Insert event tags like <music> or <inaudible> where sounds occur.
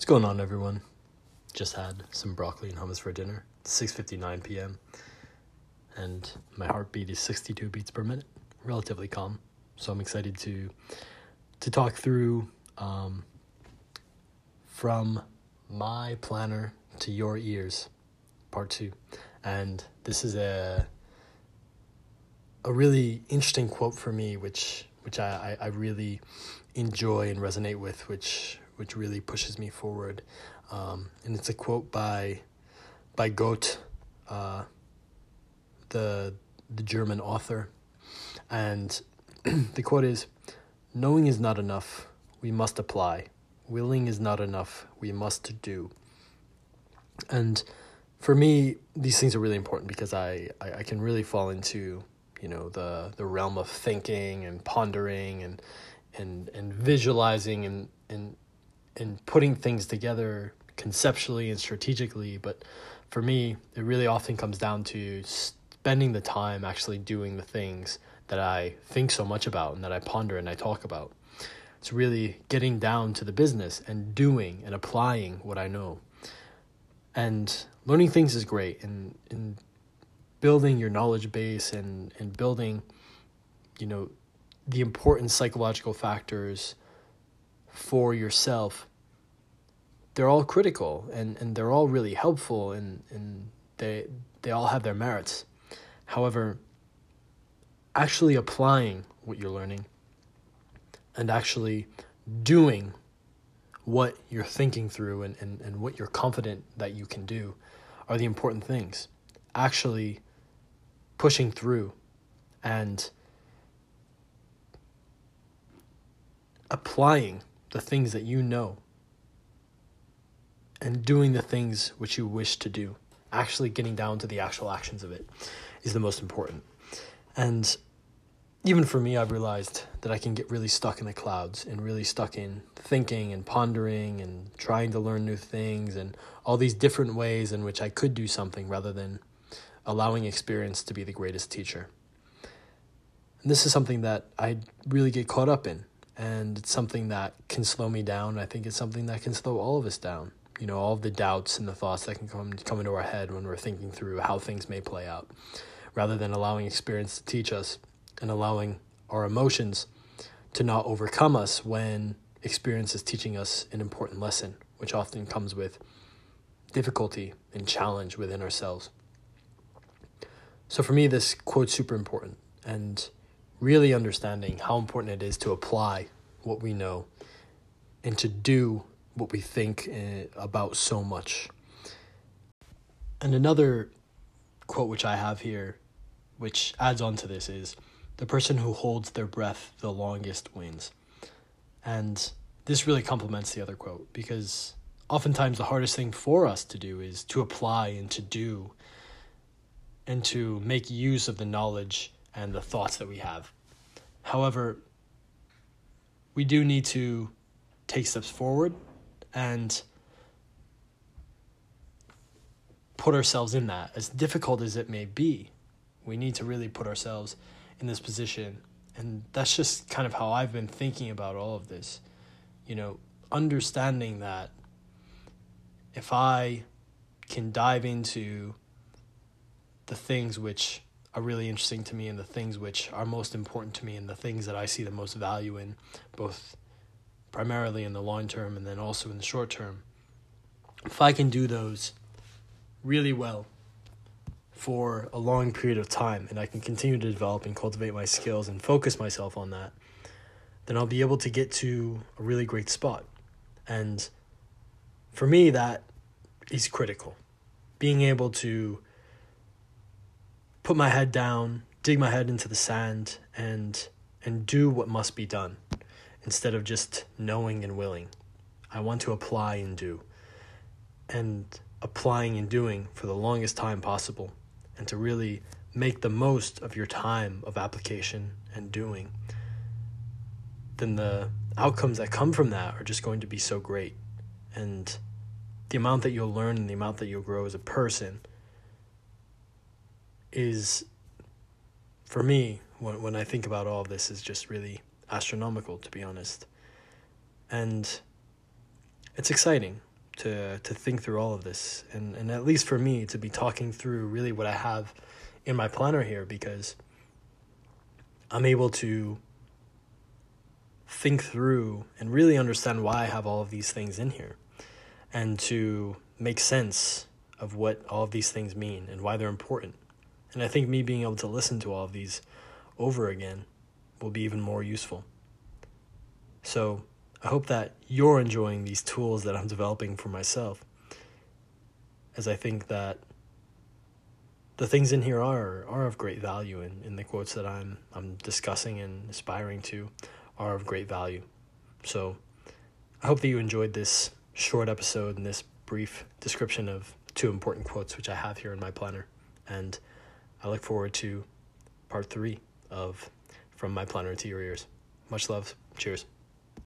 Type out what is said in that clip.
What's going on, everyone? Just had some broccoli and hummus for dinner. It's 6:59 p.m. and my heartbeat is 62 beats per minute. Relatively calm, so I'm excited to to talk through um, from my planner to your ears, part two, and this is a a really interesting quote for me, which which I, I, I really enjoy and resonate with, which which really pushes me forward. Um, and it's a quote by by Goethe, uh, the the German author, and <clears throat> the quote is, "Knowing is not enough; we must apply. Willing is not enough; we must do." And for me, these things are really important because I, I, I can really fall into you know the the realm of thinking and pondering and and and visualizing and and and putting things together conceptually and strategically but for me it really often comes down to spending the time actually doing the things that I think so much about and that I ponder and I talk about. It's really getting down to the business and doing and applying what I know. And learning things is great and and building your knowledge base and and building you know the important psychological factors for yourself they're all critical and, and they're all really helpful and, and they they all have their merits. However, actually applying what you're learning and actually doing what you're thinking through and, and, and what you're confident that you can do are the important things. Actually pushing through and applying the things that you know and doing the things which you wish to do actually getting down to the actual actions of it is the most important and even for me i've realized that i can get really stuck in the clouds and really stuck in thinking and pondering and trying to learn new things and all these different ways in which i could do something rather than allowing experience to be the greatest teacher and this is something that i really get caught up in and it's something that can slow me down. I think it's something that can slow all of us down. You know, all the doubts and the thoughts that can come come into our head when we're thinking through how things may play out, rather than allowing experience to teach us and allowing our emotions to not overcome us when experience is teaching us an important lesson, which often comes with difficulty and challenge within ourselves. So for me, this quote's super important and really understanding how important it is to apply what we know and to do what we think eh, about so much. And another quote which I have here, which adds on to this, is the person who holds their breath the longest wins. And this really complements the other quote because oftentimes the hardest thing for us to do is to apply and to do and to make use of the knowledge and the thoughts that we have. However, we do need to take steps forward and put ourselves in that. As difficult as it may be, we need to really put ourselves in this position. And that's just kind of how I've been thinking about all of this. You know, understanding that if I can dive into the things which are really interesting to me and the things which are most important to me and the things that I see the most value in, both primarily in the long term and then also in the short term. If I can do those really well for a long period of time and I can continue to develop and cultivate my skills and focus myself on that, then I'll be able to get to a really great spot. And for me, that is critical. Being able to put my head down, dig my head into the sand, and and do what must be done instead of just knowing and willing. I want to apply and do. And applying and doing for the longest time possible and to really make the most of your time of application and doing, then the outcomes that come from that are just going to be so great. And the amount that you'll learn and the amount that you'll grow as a person is for me when when I think about all this is just really astronomical to be honest. And it's exciting to to think through all of this and and at least for me to be talking through really what I have in my planner here because I'm able to think through and really understand why I have all of these things in here and to make sense of what all of these things mean and why they're important. And I think me being able to listen to all of these over again will be even more useful. So I hope that you're enjoying these tools that I'm developing for myself, as I think that the things in here are are of great value, and, and the quotes that I'm I'm discussing and aspiring to are of great value. So I hope that you enjoyed this short episode and this brief description of two important quotes which I have here in my planner, and I look forward to part three of From My Planner to Your Ears. Much love. Cheers.